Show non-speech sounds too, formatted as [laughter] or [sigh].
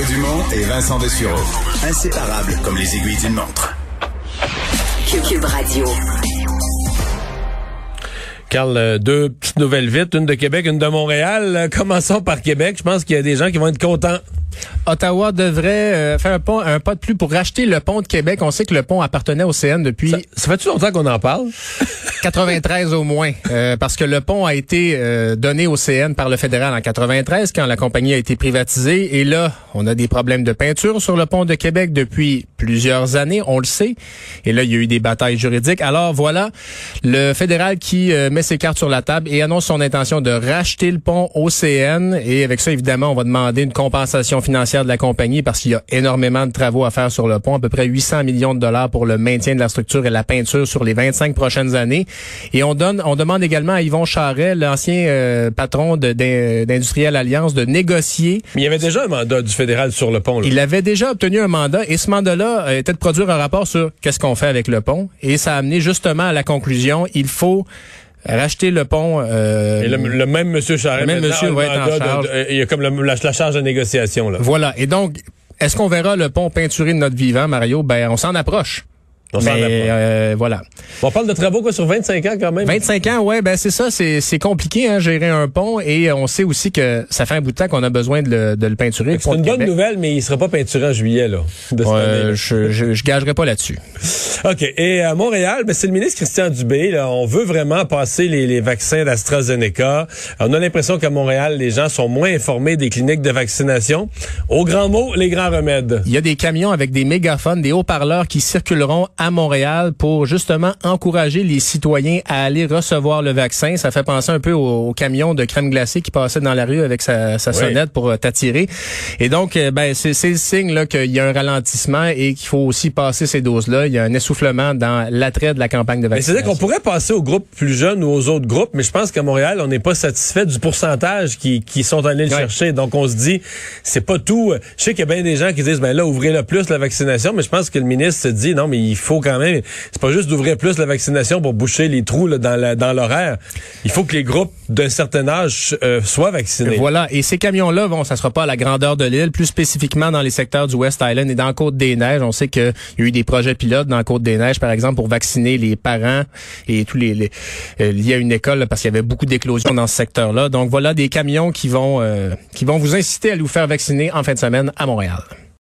Mario Dumont et Vincent Dessureau. Inséparables comme les aiguilles d'une montre. Cube Radio. Carl, euh, deux petites nouvelles vite, une de Québec, une de Montréal. Euh, Commençons par Québec. Je pense qu'il y a des gens qui vont être contents. Ottawa devrait euh, faire un, pont, un pas de plus pour racheter le pont de Québec. On sait que le pont appartenait au CN depuis Ça, ça fait-tu longtemps qu'on en parle? [laughs] 93 au moins, euh, parce que le pont a été euh, donné au CN par le fédéral en 93 quand la compagnie a été privatisée. Et là, on a des problèmes de peinture sur le pont de Québec depuis plusieurs années, on le sait. Et là, il y a eu des batailles juridiques. Alors voilà, le fédéral qui euh, met ses cartes sur la table et annonce son intention de racheter le pont au CN. Et avec ça, évidemment, on va demander une compensation financière de la compagnie parce qu'il y a énormément de travaux à faire sur le pont, à peu près 800 millions de dollars pour le maintien de la structure et la peinture sur les 25 prochaines années. Et on donne, on demande également à Yvon Charret, l'ancien euh, patron d'Industriel Alliance, de négocier. Mais il y avait déjà un mandat du fédéral sur le pont. Là. Il avait déjà obtenu un mandat et ce mandat-là euh, était de produire un rapport sur qu'est-ce qu'on fait avec le pont. Et ça a amené justement à la conclusion, il faut racheter le pont. euh, Et le, le même monsieur Charest, Le même monsieur a le va être en mandat de- charge. de- il y a comme le- la, la charge de négociation. Là. Voilà. Et donc, est-ce qu'on verra le pont peinturé de notre vivant, Mario? Ben, on s'en approche. On Mais euh, voilà. On parle de travaux quoi, sur 25 ans quand même. 25 ans, ouais, ben c'est ça, c'est c'est compliqué, hein, gérer un pont, et on sait aussi que ça fait un bout de temps qu'on a besoin de le, de le peinturer. C'est une bonne Québec. nouvelle, mais il sera pas peinturé en juillet là, de cette je, je, je gagerai pas là-dessus. [laughs] OK. Et à Montréal, ben, c'est le ministre Christian Dubé. Là, on veut vraiment passer les, les vaccins d'AstraZeneca. On a l'impression qu'à Montréal, les gens sont moins informés des cliniques de vaccination. Au grand mot, les grands remèdes. Il y a des camions avec des mégaphones, des haut-parleurs qui circuleront à Montréal pour justement encourager les citoyens à aller recevoir le vaccin. Ça fait penser un peu au, au camion de crème glacée qui passait dans la rue avec sa, sa Oui. sonnette pour euh, t'attirer. Et donc, euh, ben, c'est le signe là, qu'il y a un ralentissement et qu'il faut aussi passer ces doses-là. Il y a un essoufflement dans l'attrait de la campagne de vaccination. c'est-à-dire qu'on pourrait passer aux groupes plus jeunes ou aux autres groupes, mais je pense qu'à Montréal, on n'est pas satisfait du pourcentage qui, qui sont allés le Ouais. chercher. Donc, on se dit, c'est pas tout. Je sais qu'il y a bien des gens qui disent, ben là, ouvrez le plus la vaccination, mais je pense que le ministre se dit, non, mais il faut quand même, c'est pas juste d'ouvrir plus la vaccination pour boucher les trous dans la- dans l'horaire. Il faut que les groupes d'un certain âge euh, soient vaccinés. Voilà. Et ces camions-là, bon, ça sera pas à la grandeur de l'île, plus spécifiquement dans les secteurs du West Island et dans Côte-des-Neiges. On sait qu'il y a eu des projets pilotes dans Côte-des-Neiges, par exemple, pour vacciner les parents et tous les, les euh, liés à une école, parce qu'il y avait beaucoup d'éclosions dans ce secteur-là. Donc voilà des camions qui vont, euh, qui vont vous inciter à vous faire vacciner en fin de semaine à Montréal.